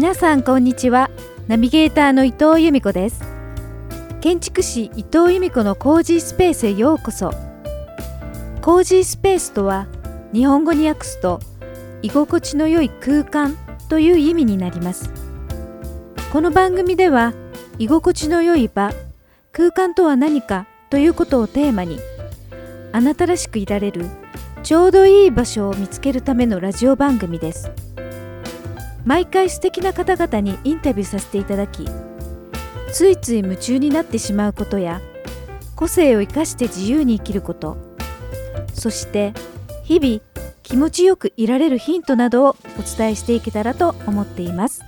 皆さんこんにちは。ナビゲーターの伊藤由美子です。建築士伊藤由美子のコージースペースへようこそ。コージースペースとは日本語に訳すと居心地の良い空間という意味になります。この番組では居心地の良い場空間とは何かということをテーマにあなたらしくいられるちょうどいい場所を見つけるためのラジオ番組です。毎回素敵な方々にインタビューさせていただきついつい夢中になってしまうことや個性を生かして自由に生きることそして日々気持ちよくいられるヒントなどをお伝えしていけたらと思っています。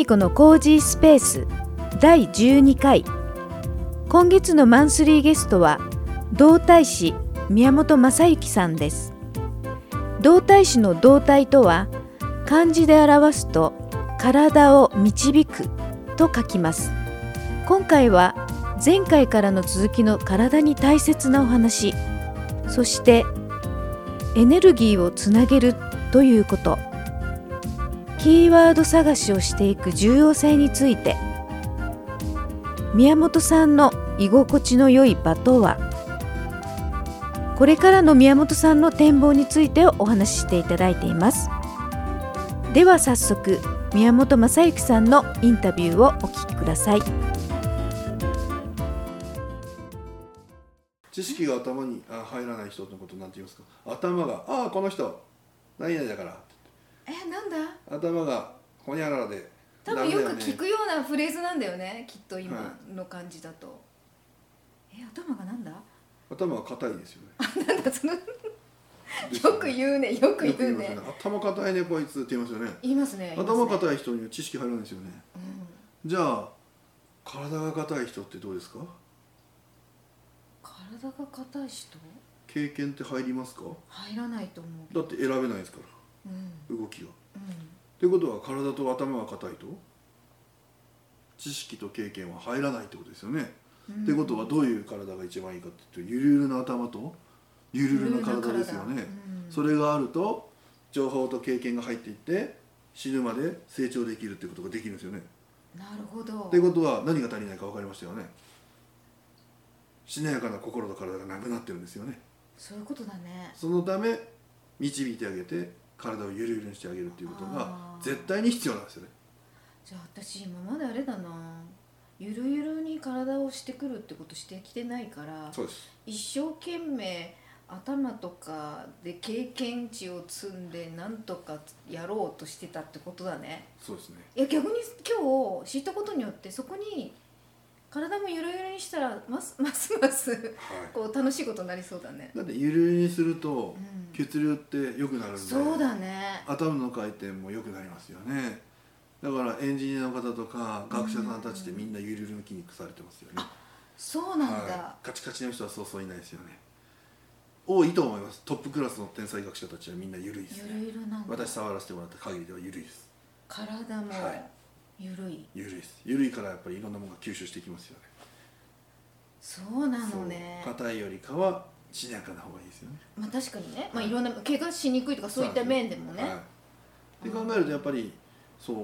伊藤由美子のコージースペース第12回。今月のマンスリーゲストは動体師宮本正幸さんです。動体師の動体とは漢字で表すと体を導くと書きます。今回は前回からの続きの体に大切なお話そしてエネルギーをつなげるということ。キーワード探しをしていく重要性について。宮本さんの居心地の良い場とはこれからの宮本さんの展望についてお話ししていただいています。では早速宮本正幸さんのインタビューをお聞きください。知識が頭にあ入らない人のことなんて言いますか？頭が「ああこの人何々だから。えなんだ」頭がほにゃららで多分よく聞くようなフレーズなんだよねきっとは今の感じだと、え頭がなんだ？頭が硬いですよね。なんだそのよよく言うねよく言うね。ね。頭硬いねこいつって言いますよね。言いますね頭い、硬い人には知識入らないですよね。うん、じゃあ体が硬い人ってどうですか？体が硬い人？経験って入りますか？入らないと思うだって選べないですかうんら動きがうということは体と頭が硬いと？知識と経験は入らないってことですよね、ん。ってことはどういう体が一番いいかっていうとゆるゆるな頭とゆるゆるな体ですよね、うん。それがあると情報と経験が入っていって死ぬまで成長できるってことができるんですよね。なるほど。ってことは何が足りないか分かりましたよね。しなやかな心と体がなくなってるんですよね。そういうことだね。そのため導いてあげて体をゆるゆるにしてあげるっていうことが絶対に必要なんですよね。じゃあ私今まであれだな。ゆるゆるに体をしてくるってことしてきてないから一生懸命頭とかで経験値を積んでなんとかやろうとしてたってことだね。そうですね。いや逆に今日知ったことによってそこに体もゆるゆるにしたらますますますはい。こう楽しいことになりそうだね、だってゆるゆるにするとうん、血流って良くなるんでそうだね。頭の回転も良くなりますよね。だからエンジニアの方とか学者さんたちってみんなゆるゆるの筋肉されてますよね。そうなんだ、はい、カチカチの人はそうそういないですよね。多いと思います。トップクラスの天才学者たちはみんなゆるいですゆねるゆるなんだ。私触らせてもらった限りではゆるいです。体も。はいゆるい、ゆるいです。ゆるいからやっぱりいろんなものが吸収していきますよね。そうなのね。硬いよりかはしなやかな方がいいですよね。まあ確かにね、まあ、い。ろんな怪我しにくいとかそういった面でもね、はい、って考えるとやっぱりそう。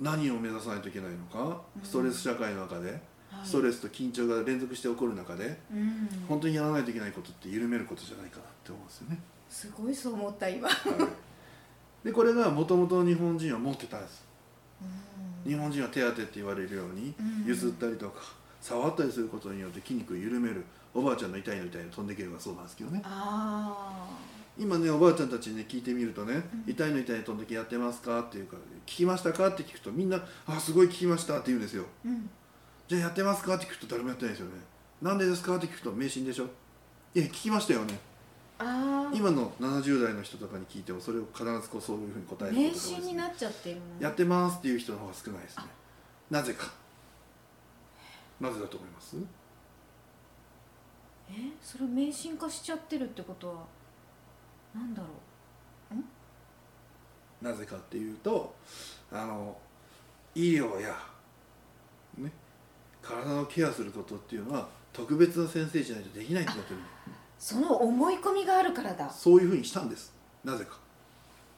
何を目指さないといけないのか、うん。ストレス社会の中で、はい。ストレスと緊張が連続して起こる中で。うん、本当にやらないといけないことって緩めることじゃないかなって思うんですよね、すごいそう思った今、はい、でこれがもともと日本人は持ってたんです。うん日本人は手当てって言われるようにうん。譲ったりとか触ったりすることによって筋肉を緩めるおばあちゃんの痛いの痛いの飛んでければそうなんですけどね。あ今ねおばあちゃんたちにね聞いてみるとね「うん。痛いの痛いの飛んでけやってますか?」っていうから「聞きましたか?」って聞くとみんな「あすごい聞きました」って言うんですよ。あうん。じゃあやってますかって聞くと誰もやってないですよね。なんでですかって聞くと迷信でしょ。いや聞きましたよね今の70代の人とかに聞いてもそれを必ずこうそういうふうに答える迷ことがね。信になっちゃってるのやってますっていう人の方が少ないですね。なぜか。なぜだと思います？えそれ迷信化しちゃってるってことはなんだろなぜかっていうとあの医療や、ね、体のケアすることっていうのは特別な先生じゃないとできないってなってるのうその思い込みがあるからだ。そういうふうにしたんです。なぜか。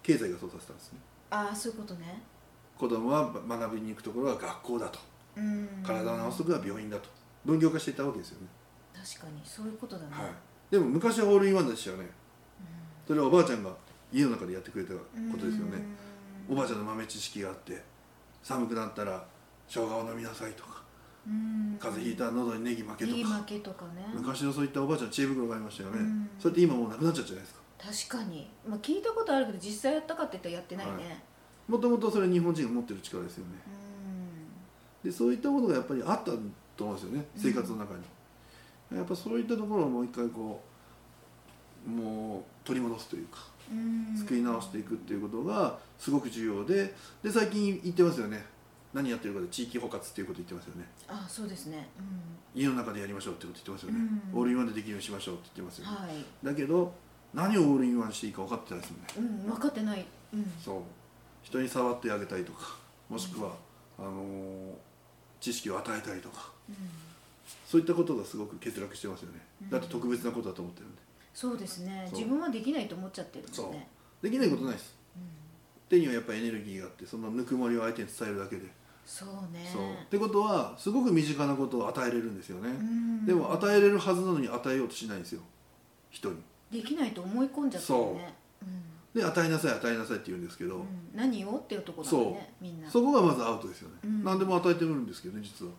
経済がそうさせたんですね。ああそういうことね。子供は学びに行くところは学校だと。うん。体を治すところは病院だと。分業化していったわけですよね、確かにそういうことだね、はい、でも昔はオールインワンでしたよね。それはおばあちゃんが家の中でやってくれたことですよね。おばあちゃんの豆知識があって寒くなったら生姜を飲みなさいとか。うん風邪ひいたら喉にネギ負けとか。いい負けとかね。昔のそういったおばあちゃんの知恵袋がありましたよねうん。それって今もうなくなっちゃったじゃないですか。確かに、まあ、聞いたことあるけど実際やったかって言ったらやってないね、もともとそれ日本人が持ってる力ですよね。でそういったものがやっぱりあったと思うんですよね。生活の中に、やっぱそういったところをもう一回こうもう取り戻すというかうん。作り直していくっていうことがすごく重要で。で最近言ってますよね何やってるかで地域包括っていうこと言ってますよね。あそうですね。家の中でやりましょうってこと言ってますよね、うん。オールインワンでできるようにしましょうって言ってますよね、うんはい。だけど何をオールインワンしていいか分かってないですもんね。うん分かってない。うん。そう。人に触ってあげたりとかもしくは、あのー知識を与えたりとか。うん。そういったことがすごく欠落してますよね、うん。だって特別なことだと思ってるんで。そうですね。自分はできないと思っちゃってるもんね。できないことないです。うん手にはやっぱりエネルギーがあってそのぬくもりを相手に伝えるだけで、そうね。そう。ってことはすごく身近なことを与えれるんですよね、うん。でも与えれるはずなのに与えようとしないんですよ。人に。できないと思い込んじゃってるね。う。んで与えなさい与えなさいって言うんですけど、うん。何をっていうところだねみんな。そこがまずアウトですよね、うん。何でも与えてるんですけどね実は。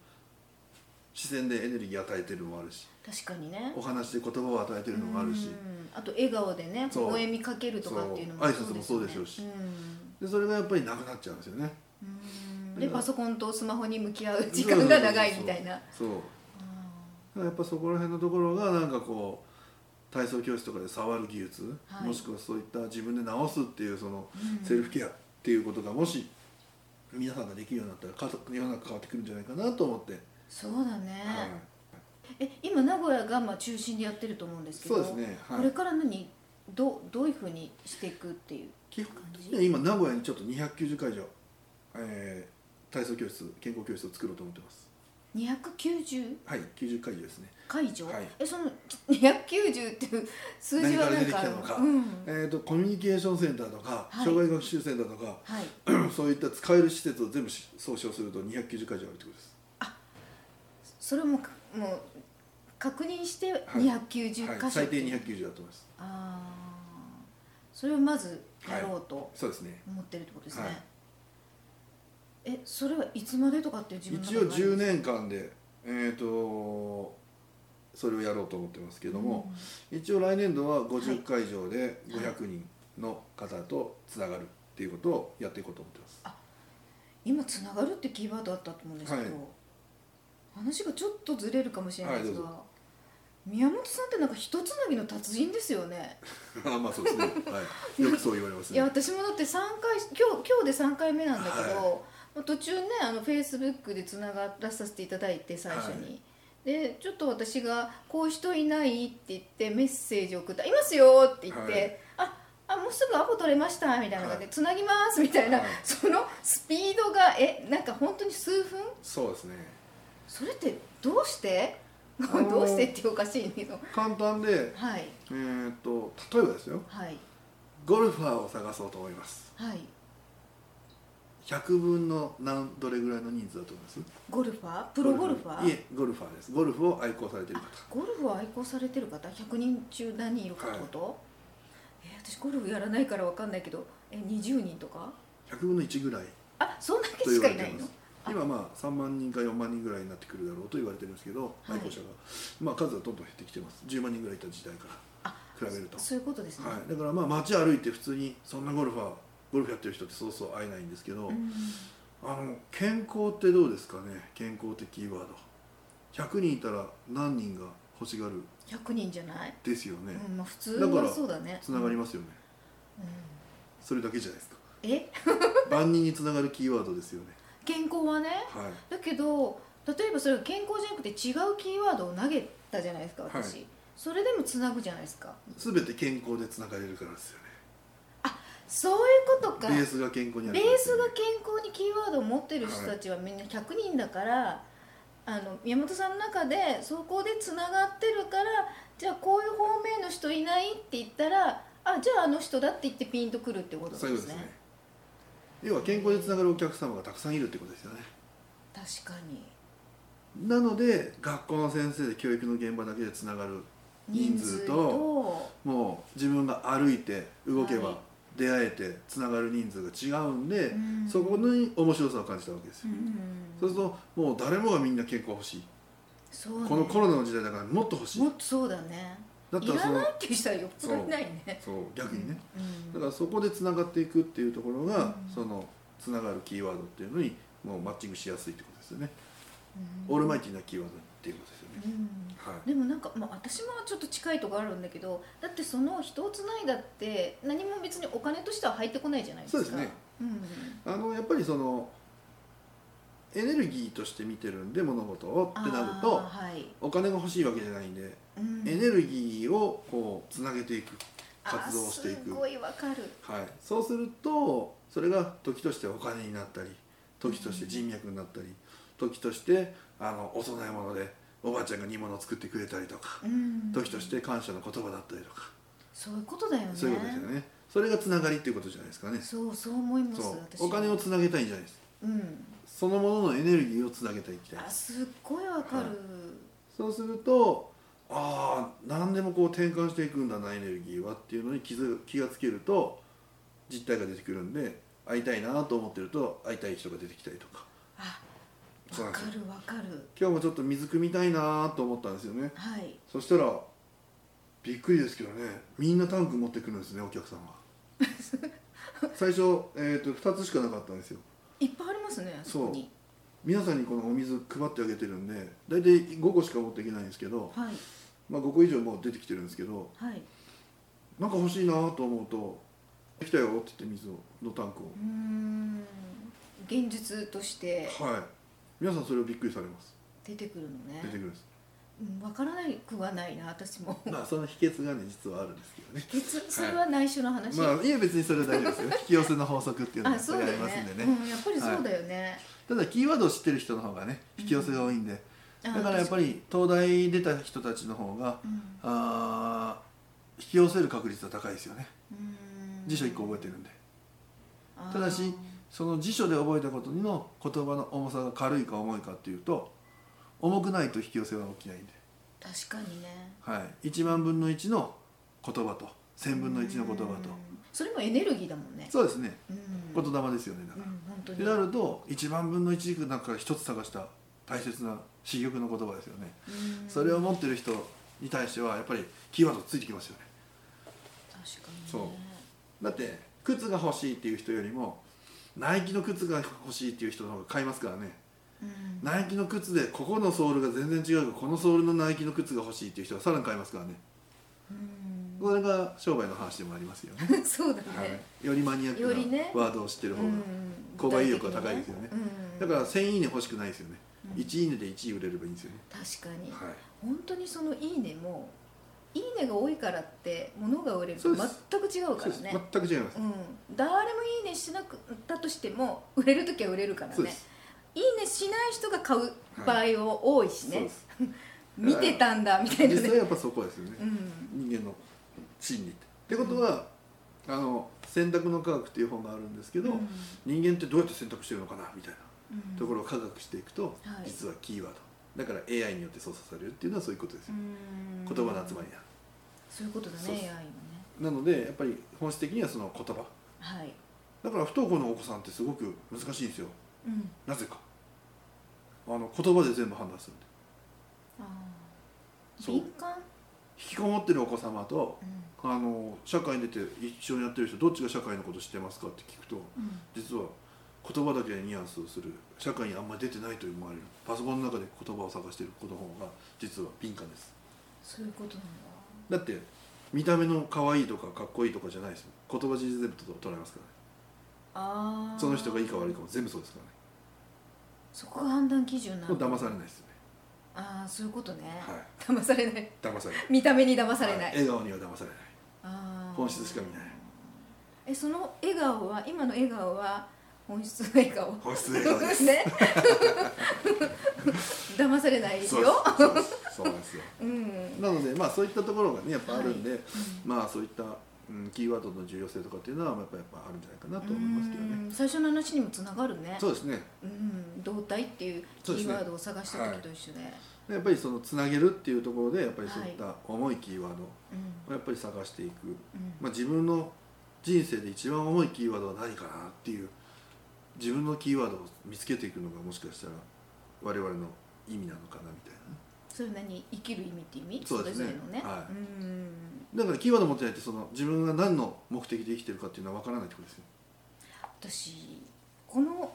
視線でエネルギー与えてるのもあるし。確かにね。お話で言葉を与えてるのもあるし、うん。あと笑顔でね微笑みかけるとかっていうのもそう。挨拶もそうでしょうし。うんでそれがやっぱりなくなっちゃうんですよね。うん。でパソコンとスマホに向き合う時間が長いみたいな。そうやっぱそこら辺のところがなんかこう体操教室とかで触る技術、はい。もしくはそういった自分で直すっていうそのうん。セルフケアっていうことがもし皆さんができるようになったら家族世の中変わってくるんじゃないかなと思って、そうだね、はい、え今名古屋がまあ中心でやってると思うんですけどそうですね、はい。これから何どうどういうふうにしていくっていう？基本的には今名古屋にちょっと290会場、えー体操教室健康教室を作ろうと思ってます。290はい90会場ですね。会場、はい。えその290っていう数字はなんから出てきたのか。うん。えー、とコミュニケーションセンターとか、はい。障害学習センターとかはい。そういった使える施設を全部し総称すると290会場あるってことです。それもかもう確認してはい。290箇所、はい、最低290だと思います。ああそれをまずやろうとそうですね。思ってるってことですね、はい。えそれはいつまでとかっていう自分の一応中で10年間でえっ、とそれをやろうと思ってますけども、一応来年度は50会場で500人の方とつながるっていうことをやっていこうと思ってます、今つながるってキーワードあったと思うんですけど、はい。話がちょっとずれるかもしれないですが、はいど宮本さんってなんか一つなぎの達人ですよね。あまあそうですね、はい、よくそう言われますいやね私もだって3回今日今日で3回目なんだけど、は途中ねあのフェイスブックでつながらさせていただいて最初に、でちょっと私が「こういう人いない?」って言ってメッセージを送った「いますよ!」って言って「はい。ああもうすぐアポ取れました」みたいな感じでは「つなぎます」みたいな、はい。そのスピードがえなんか本当に数分？そうですね。それってどうして？どうしてっておかしいけど。簡単ではい。えー、と例えばですよ。はい。ゴルファーを探そうと思います。はい。100分の何どれぐらいの人数だと思います？ゴルファー？プロゴルファー？いえゴルファーです。ゴルフを愛好されている方。ゴルフを愛好されてる方？100人中何人いるかってこと、えー私ゴルフやらないからわかんないけど。え20人とか？100分の1ぐらい。あそんだけとしかいないの？今まあ3万人か4万人ぐらいになってくるだろうと言われてるんですけど、はい。愛好者が、まあ、数はどんどん減ってきてます。10万人ぐらいいた時代から比べると、そういうことですね、はい、だからまあ街歩いて普通にそんなゴルファーゴルフやってる人ってそうそう会えないんですけど、うんあの健康ってどうですかね？健康ってキーワード。100人いたら何人が欲しがる？100人じゃない、ですよね、うんまあ、普通だからはそうだね。つながりますよね、うん。それだけじゃないですか。え？万人につながるキーワードですよね健康はね。はい。だけど例えばそれが健康じゃなくて違うキーワードを投げたじゃないですか私、はい。それでもつなぐじゃないですか。全て健康でつながれるからですよね。そういうことか。ベースが健康にあるベースが健康にキーワードを持ってる人たちはみんな100人だから、あの宮本さんの中でそこでつながってるからじゃあこういう方面の人いないって言ったらあじゃああの人だって言ってピンとくるってことですね要は健康でつながるお客様がたくさんいるってことですよね。確かに。なので学校の先生で教育の現場だけでつながる人数ともう自分が歩いて動けばはい。出会えてつながる人数が違うんで、うん。そこに面白さを感じたわけですよ、うんそうするともう誰もがみんな健康欲しい、そうね。このコロナの時代だからもっと欲しい。もっとそうだねだったらそのないっていう人はよっぽどいないね。そう逆にね、うん。だからそこでつながっていくっていうところが、うん。そのつながるキーワードっていうのにもうマッチングしやすいってことですよね、うん。オールマイティなキーワードっていうことですよね、うん。はい。でもなんか、まあ、私もちょっと近いところあるんだけどだってその人をつないだって何も別にお金としては入ってこないじゃないですか。そうですね、うん、あのやっぱりそのエネルギーとして見てるんで物事をってなるとはい。お金が欲しいわけじゃないんで、うん。エネルギーをこうつなげていく活動をしていく。すごいわかる。はい、そうするとそれが時としてお金になったり時として人脈になったり時としてあのお供え物でおばあちゃんが煮物を作ってくれたりとかうん。時として感謝の言葉だったりとか。そういうことだよね。そういうことですよね。それがつながりっていうことじゃないですかね。そうそう思いますそう。私お金をつなげたいんじゃないです。うんそのもののエネルギーをつなげていきたい。あすっごいわかる、はい。そうするとああ何でもこう転換していくんだなエネルギーはっていうのに気づ気がつけると実態が出てくるんで会いたいなと思ってると会いたい人が出てきたりとか。あそうなんですよ。わかるわかる。今日もちょっと水汲みたいなと思ったんですよね。はい。そしたらびっくりですけどね。みんなタンク持ってくるんですねお客さんが 最初、えー、と2つしかなかったんですよ。いっぱいありますねあそこに。皆さんにこのお水配ってあげてるんで大体5個しか持っていけないんですけど、はい。まあ、5個以上もう出てきてるんですけどはい。なんか欲しいなと思うと「来たよ」って言って水をのタンクを。うーん。現実として。はい。皆さんそれをびっくりされます。出てくるのね。出てくるんです。うん、分からないくはないな私も。まあその秘訣がね実はあるんですけどね。別それは内緒の話、まあいえ別にそれは大丈夫ですよ。引き寄せの法則っていうのあがありますんでね。うん、やっぱりそうだよね、ただキーワードを知ってる人の方がね引き寄せが多いんで、あだからやっぱり東大出た人たちの方がうん。あー引き寄せる確率は高いですよね。うん。辞書1個覚えてるんで。ただしその辞書で覚えたことの言葉の重さが軽いか重いかっていうと重くないと引き寄せは起きないんで、確かにね。はい、1万分の1の言葉と1000分の1の言葉と。うん。それもエネルギーだもんね。そうですね。うん。言霊ですよねだうんから、本当に。ってなると1万分の1なんか一つ探した大切な珠玉の言葉ですよね、うん。それを持ってる人に対してはやっぱりキーワードついてきますよね。確かにね。そう。だって靴が欲しいっていう人よりもナイキの靴が欲しいっていう人の方が買いますからねうん。ナイキの靴でここのソールが全然違うからこのソールのナイキの靴が欲しいっていう人はさらに買いますからね。うん。これが商売の話でもありますよね、そうだね、はい、よりマニアックなワードを知ってる方が、うん。購買意欲が高いですよね。うんだから1000いいね欲しくないですよね、うん。1いいねで1位売れればいいんですよね、確かに、はい、本当にその「いいね」も「いいね」が多いからって物が売れると全く違うからね。全く違います、うん、誰も「いいね」しなくったとしても売れる時は売れるからね。そうです「いいね」しない人が買う場合も多いしね、そうです。見てたんだみたいなね。実際やっぱそこですよね、うん。人間の心理って。ってことは、あの選択の科学っていう本があるんですけど、うん。人間ってどうやって選択してるのかなみたいなうん。ところを科学していくと、はい。実はキーワード。だから AI によって操作されるっていうのはそういうことですよ、うん。言葉の集まりなそういうことだね AI もね。なのでやっぱり本質的にはその言葉。はい、だから不登校のお子さんってすごく難しいんですようん、なぜか。あの言葉で全部判断するんで。そう。敏感、引きこもってるお子様とうん。あの社会に出て一緒にやってる人どっちが社会のこと知ってますかって聞くとうん。実は言葉だけでニュアンスをする社会にあんまり出てないと思われるパソコンの中で言葉を探している子の方が実は敏感です。そういうことなんだ。って見た目の可愛いとかかっこいいとかじゃないですもん。言葉尻全部と捉えますからね。その人がいいか悪いかも全部そうですからねそこが判断基準なの？騙されないですよね。ああそういうことね、はい。騙されない。騙されない。見た目に騙されない、はい。笑顔には騙されない。あー。本質しか見ない。えその笑顔は今の笑顔は本質の笑顔？本質笑顔です。ね。騙されないです。そうです。そうなんですよ。うん。なのでまあそういったところがねやっぱあるんで、はい。まあそういった、うん、キーワードの重要性とかっていうのはやっぱやっぱあるんじゃないかなと思いますけどね。うん最初の話にもつながるね。そうですね。うん動体っていうキーワードを探した時と一緒で。やっぱりそのつなげるっていうところでやっぱりそういった重いキーワードうん。をやっぱり探していく、うん。まあ、自分の人生で一番重いキーワードは何かなっていう自分のキーワードを見つけていくのがもしかしたら我々の意味なのかなみたいなそれ何？生きる意味って意味？そうですね。ね。はい。うんだからキーワード持ってないってその自分が何の目的で生きてるかっていうのは分からないってことですよ私この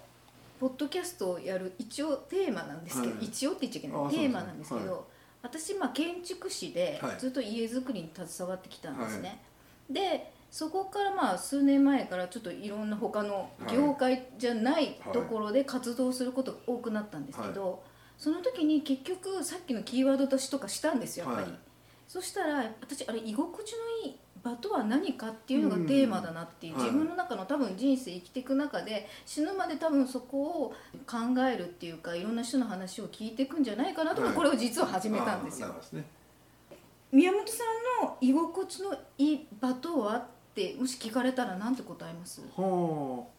ポッドキャストをやる一応テーマなんですけど、はい。一応って言っちゃいけない。あテーマなんですけど、そう私まあ建築士ではい。ずっと家づくりに携わってきたんですね、でそこからまあ数年前からちょっといろんな他の業界じゃないところで活動することが多くなったんですけど、その時に結局さっきのキーワード出しとかしたんですよやっぱり、はいそしたら私あれ居心地のいい場とは何かっていうのがテーマだなっていう、うん。はい自分の中の多分人生生きていく中で死ぬまで多分そこを考えるっていうかいろんな人の話を聞いていくんじゃないかなとか、はい。これを実は始めたんですよ。すね宮本さんの居心地のいい場とはってもし聞かれたら何て答えます？はあ。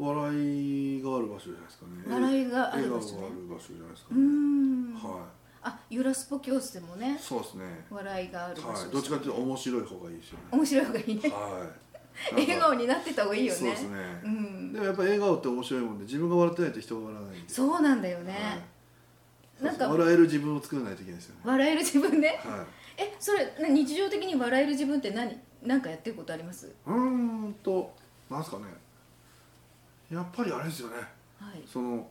笑いがある場所じゃないですかね。笑いがある場笑所じゃないですかね。ん。はあユラスポ教室でもねいそうですね。笑いがある場所。はい。どっちかっていうと面白い方がいいですよね。面白い方がいいね。はい。笑顔になってた方がいいよね。そうですね。うん。でもやっぱり笑顔って面白いもんで自分が笑ってないと人が笑わないそうなんだよね、はい。なんか笑える自分を作らないといけないですよね。笑える自分ね。はい。えそれな日常的に笑える自分って何？何かやってることあります？うーんとなんすかね。やっぱりあれですよね。はい。その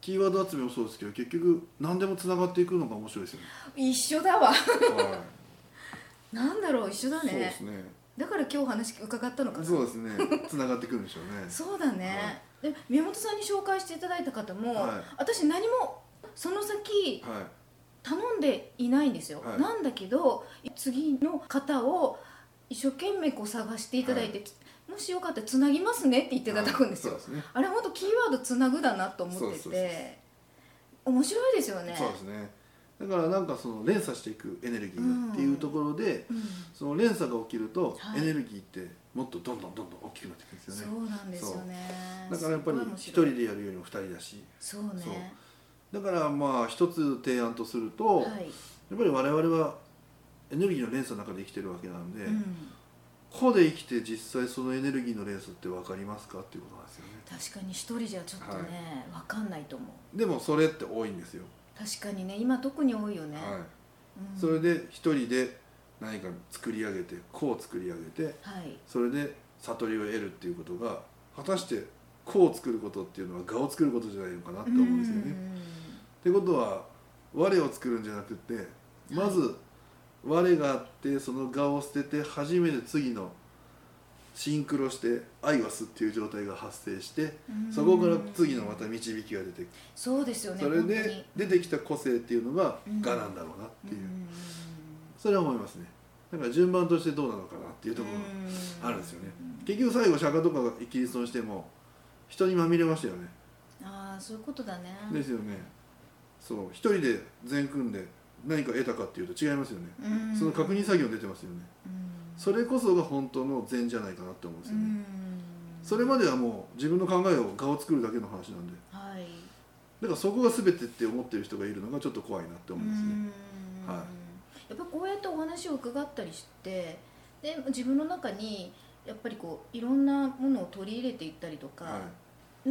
キーワード集めもそうですけど結局何でもつながっていくのが面白いですよね。一緒だわ。は なんだろう一緒だいそうでねすね。だから今日話伺ったのかな。そうですね。つながってくるんでしょうね。そうだね、で宮本さんに紹介していただいた方も、はい。私何もその先はい。頼んでいないんですよ、はい。なんだけど次の方を一生懸命こう探していただいて、もしよかったらつなぎますねって言っていただくんですよ、はい。すね。あれ本当キーワードつなぐだなと思っててそうそうそう面白いですよね。そうですね。だからなんかその連鎖していくエネルギーがっていうところで、うん。その連鎖が起きると、はい。エネルギーってもっとどんどんどんどん大きくなっていくんですよね。そうなんですよね。だからやっぱり一人でやるよりも二人だし。そうね。だからまあ一つ提案とすると、はい、やっぱり我々はエネルギーの連鎖の中で生きてるわけなんで、うん、ここで生きて実際そのエネルギーの連鎖って分かりますかっていうことなんですよね。確かに一人じゃちょっとね、わかんないと思う。でもそれって多いんですよ、確かにね今特に多いよね、はい。うん。それで一人で何か作り上げて個を作り上げてはい。それで悟りを得るっていうことが果たして個を作ることっていうのは我を作ることじゃないのかなって思うんですよね。ってことは我を作るんじゃなくてまず我があってその我を捨てて初めて次のシンクロして愛はすっていう状態が発生してうん。そこから次のまた導きが出てくる。そうですよねそれで出てきた個性っていうのがうん。我なんだろうなっていう。うん。それは思いますね。だから順番としてどうなのかなっていうところがあるんですよね。結局最後釈迦とかがキリストにしても人にまみれましたよね。ああそういうことだね。ですよね。そう。一人で全組んで何か得たかっていうと違いますよね。うん。その確認作業出てますよね。うん。それこそが本当の善じゃないかなって思うんですよね。うん。それまではもう自分の考えを我を作るだけの話なんで。はい。だからそこが全てって思ってる人がいるのがちょっと怖いなって思うんですね。うん。はい。やっぱこうやってお話を伺ったりしてで自分の中にやっぱりこういろんなものを取り入れていったりとか、は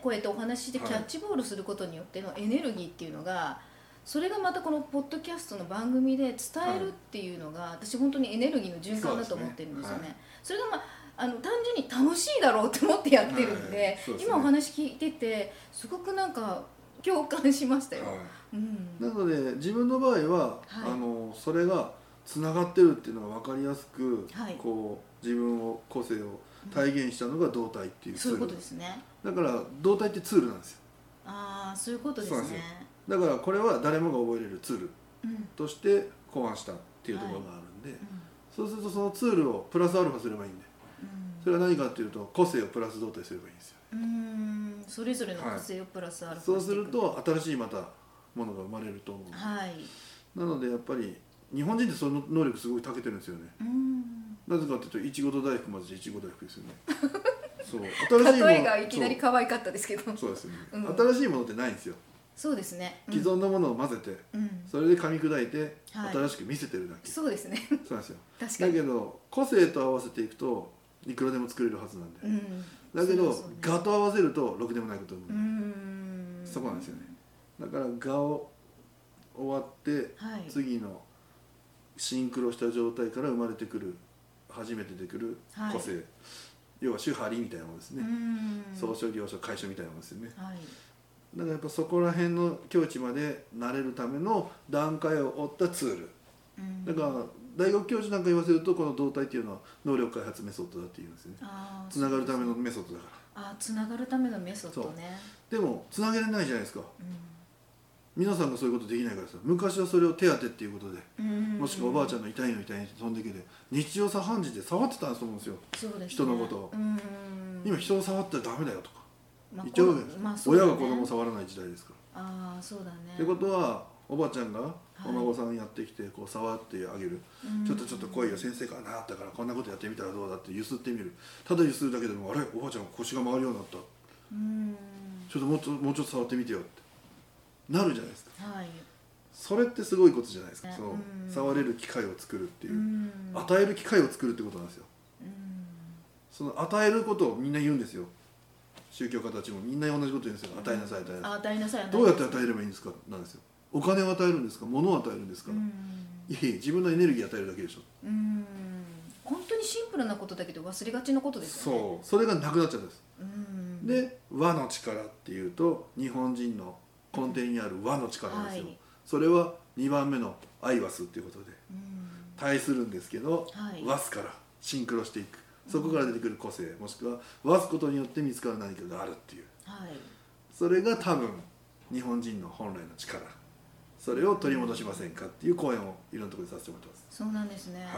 こうやってお話ししてキャッチボールすることによってのエネルギーっていうのがそれがまたこのポッドキャストの番組で伝えるっていうのが、私本当にエネルギーの循環だと思ってるんですよね。それがまああの単純に楽しいだろうって思ってやってるんで,、はい。ですね。今お話聞いててすごくなんか共感しましたよ。い、はうん。い、なので自分の場合は、はい。あのそれがつながってるっていうのが分かりやすく、はい。こう自分を個性を体現したのが動体っていうツールそういうことですね。だから動体ってツールなんですよああそういうことですね。だからこれは誰もが覚えれるツールうん。として考案したっていうところがあるんで、うん。そうするとそのツールをプラスアルファすればいいんでそれは何かっていうと個性をプラス動態すればいいんですよ。うん。うんそれぞれの個性をプラスアルフそうすると新しいまたものが生まれると思う、はい。なのでやっぱり日本人ってその能力すごい長けてるんですよね。うん。なぜかっていうといちごと大福まずいちご大福ですよねそう。新しいもの。例えがいきなり可愛かったですけど。そうですよね、うん。新しいものってないんですよ。そうですね。うん。既存のものを混ぜて、うん。それで噛み砕いてはい。新しく見せてるだけ、そうですね。そうなんですよ。だ確かに。けど個性と合わせていくといくらでも作れるはずなんで、うん。だけど、そうそうね。画と合わせるとろくでもないことにうなる、ん。そこなんですよね。だから画を終わってはい。次のシンクロした状態から生まれてくる初めて出てくる個性、要は手張りみたいなものですね、うん。総書行書楷書みたいなものですよね。はい。だからやっぱそこら辺の境地まで慣れるための段階を追ったツール。うん。だから大学教授なんか言わせるとこの動態っていうのは能力開発メソッドだって言うんですよね。つながるためのメソッドだから。あつながるためのメソッドね。でもつなげれないじゃないですか。う皆さんがそういうことできないからさ。昔はそれを手当てっていうことで。ん。もしくはおばあちゃんの痛いの痛いのって飛んできて日常茶飯事で触ってたんですと思うんですよね。人のことを。うん。今人を触ったらダメだよとか。まあ言っちゃうわけです、親まあね。が子供を触らない時代ですから。ああそうだね。ってことはおばあちゃんがい。お孫さんやってきてこう触ってあげる、うん。ちょっとちょっと来いよ先生からなったからこんなことやってみたらどうだってゆすってみる。ただゆするだけでもあれ？おばあちゃん腰が回るようになった。うん。ちょっともうちょっと触ってみてよってなるじゃないですか。はい。それってすごいことじゃないですか、ね。そううん。触れる機会を作るっていうう、ん。与える機会を作るってことなんですよ。うん。その与えることをみんな言うんですよ。宗教家たちもみんな同じこと言うんですよ。与えなさい与えなさい。あ与えなさいどうやってえ与えればいいんですか？なんですよ。お金を与えるんですか？物を与えるんですか、うん。いやいや自分のエネルギー与えるだけでしょ。うん。本当にシンプルなことだけど忘れがちなことですよね。そう。それがなくなっちゃうんです、うん。で和の力っていうと日本人の根底にある和の力なんですよ、はい。それは2番目のアイワスっていうことでうん。対するんですけど、はい。和すからシンクロしていく。そこから出てくる個性もしくは和すことによって見つかる何かがあるっていう。はい。それが多分日本人の本来の力。それを取り戻しませんかっていう講演をいろんなところでさせてもらってます。そうなんですね、はい。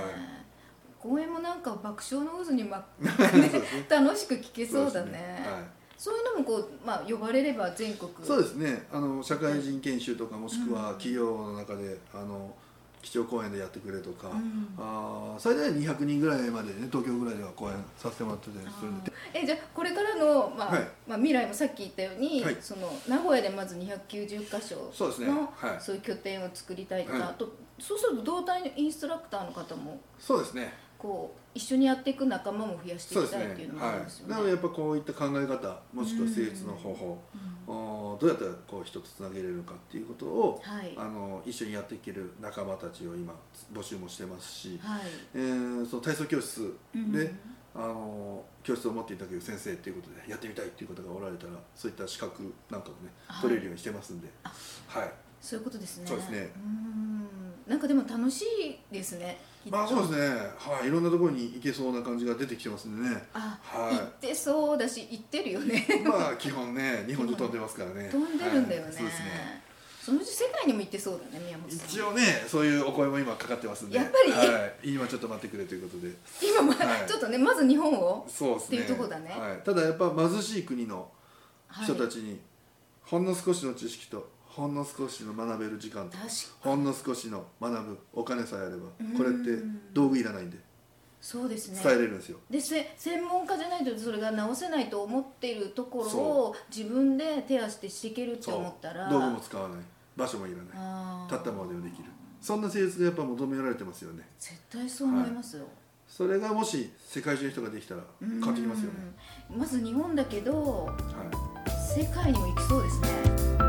公演もなんか爆笑の渦に、まね。楽しく聞けそうだね。はいそういうのもこう、まあ、呼ばれれば全国。そうですね。あの社会人研修とかもしくはうん企業の中であの基調講演でやってくれとか、うん。あー最大200人ぐらいまでね東京ぐらいでは講演させてもらってたりするんで。えじゃあこれからの、まあはい。まあ、未来もさっき言ったように、はい。その名古屋でまず290箇所そうですね。のはい。そういう拠点を作りたいとか、はいあとそうすると同体のインストラクターの方も？そうですねこう一緒にやっていく仲間も増やしていきたいっていうのもあはいるんですよね。なのでやっぱこういった考え方もしくは成立の方法おーどうやったらこう人とつなげれるかっていうことをはい。あの一緒にやっていける仲間たちを今募集もしてますし、はい。えーその体操教室うんで、あの教室を持っていただける先生っていうことでやってみたいっていう方がおられたらそういった資格なんかもねはい。取れるようにしてますんで、あはい、そういうことですね。そうですね。うん。なんかでも楽しいですね。まあそうですね、はい、いろんなところに行けそうな感じが出てきてますんでね。あ、はい。行ってそうだし行ってるよね。まあ基本ね日本中飛んでますからね。飛んでるんだよね。はい。そうですね。そのうち世界にも行ってそうだね宮本さん。一応ねそういうお声も今かかってますんで。やっぱり？はい、今ちょっと待ってくれということで。今ま、はい。ちょっとねまず日本を？そうですね。っていうとこだね。はい、ただやっぱ貧しい国のはい人たちにほんの少しの知識とほんの少しの学べる時間とほんの少しの学ぶお金さえあればうん。これって道具いらないんでそうですね。伝えれるんですよ、でせ専門家じゃないとそれが直せないと思っているところを自分で手足してしていけるって思ったら道具も使わない。場所もいらない。立ったままでもできる。そんな施術がやっぱ求められてますよね。絶対そう思いますよ、それがもし世界中の人ができたら変わってきますよね、うんまず日本だけどは世界にも行きそうですね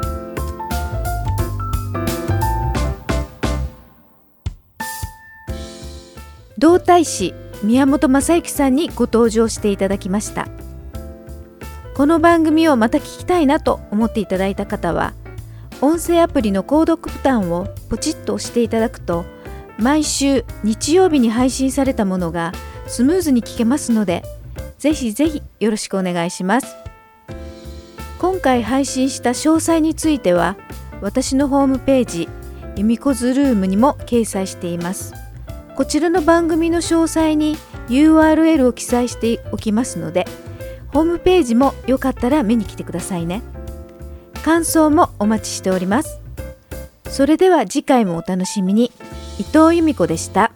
動体師宮本正幸さんにご登場していただきました。この番組をまた聞きたいなと思っていただいた方は音声アプリの購読ボタンをポチッと押していただくと毎週日曜日に配信されたものがスムーズに聞けますのでぜひぜひよろしくお願いします。今回配信した詳細については私のホームページ由美子ズルームにも掲載しています。こちらの番組の詳細に URL を記載しておきますのでホームページもよかったら見に来てくださいね。感想もお待ちしております。それでは次回もお楽しみに。伊藤由美子でした。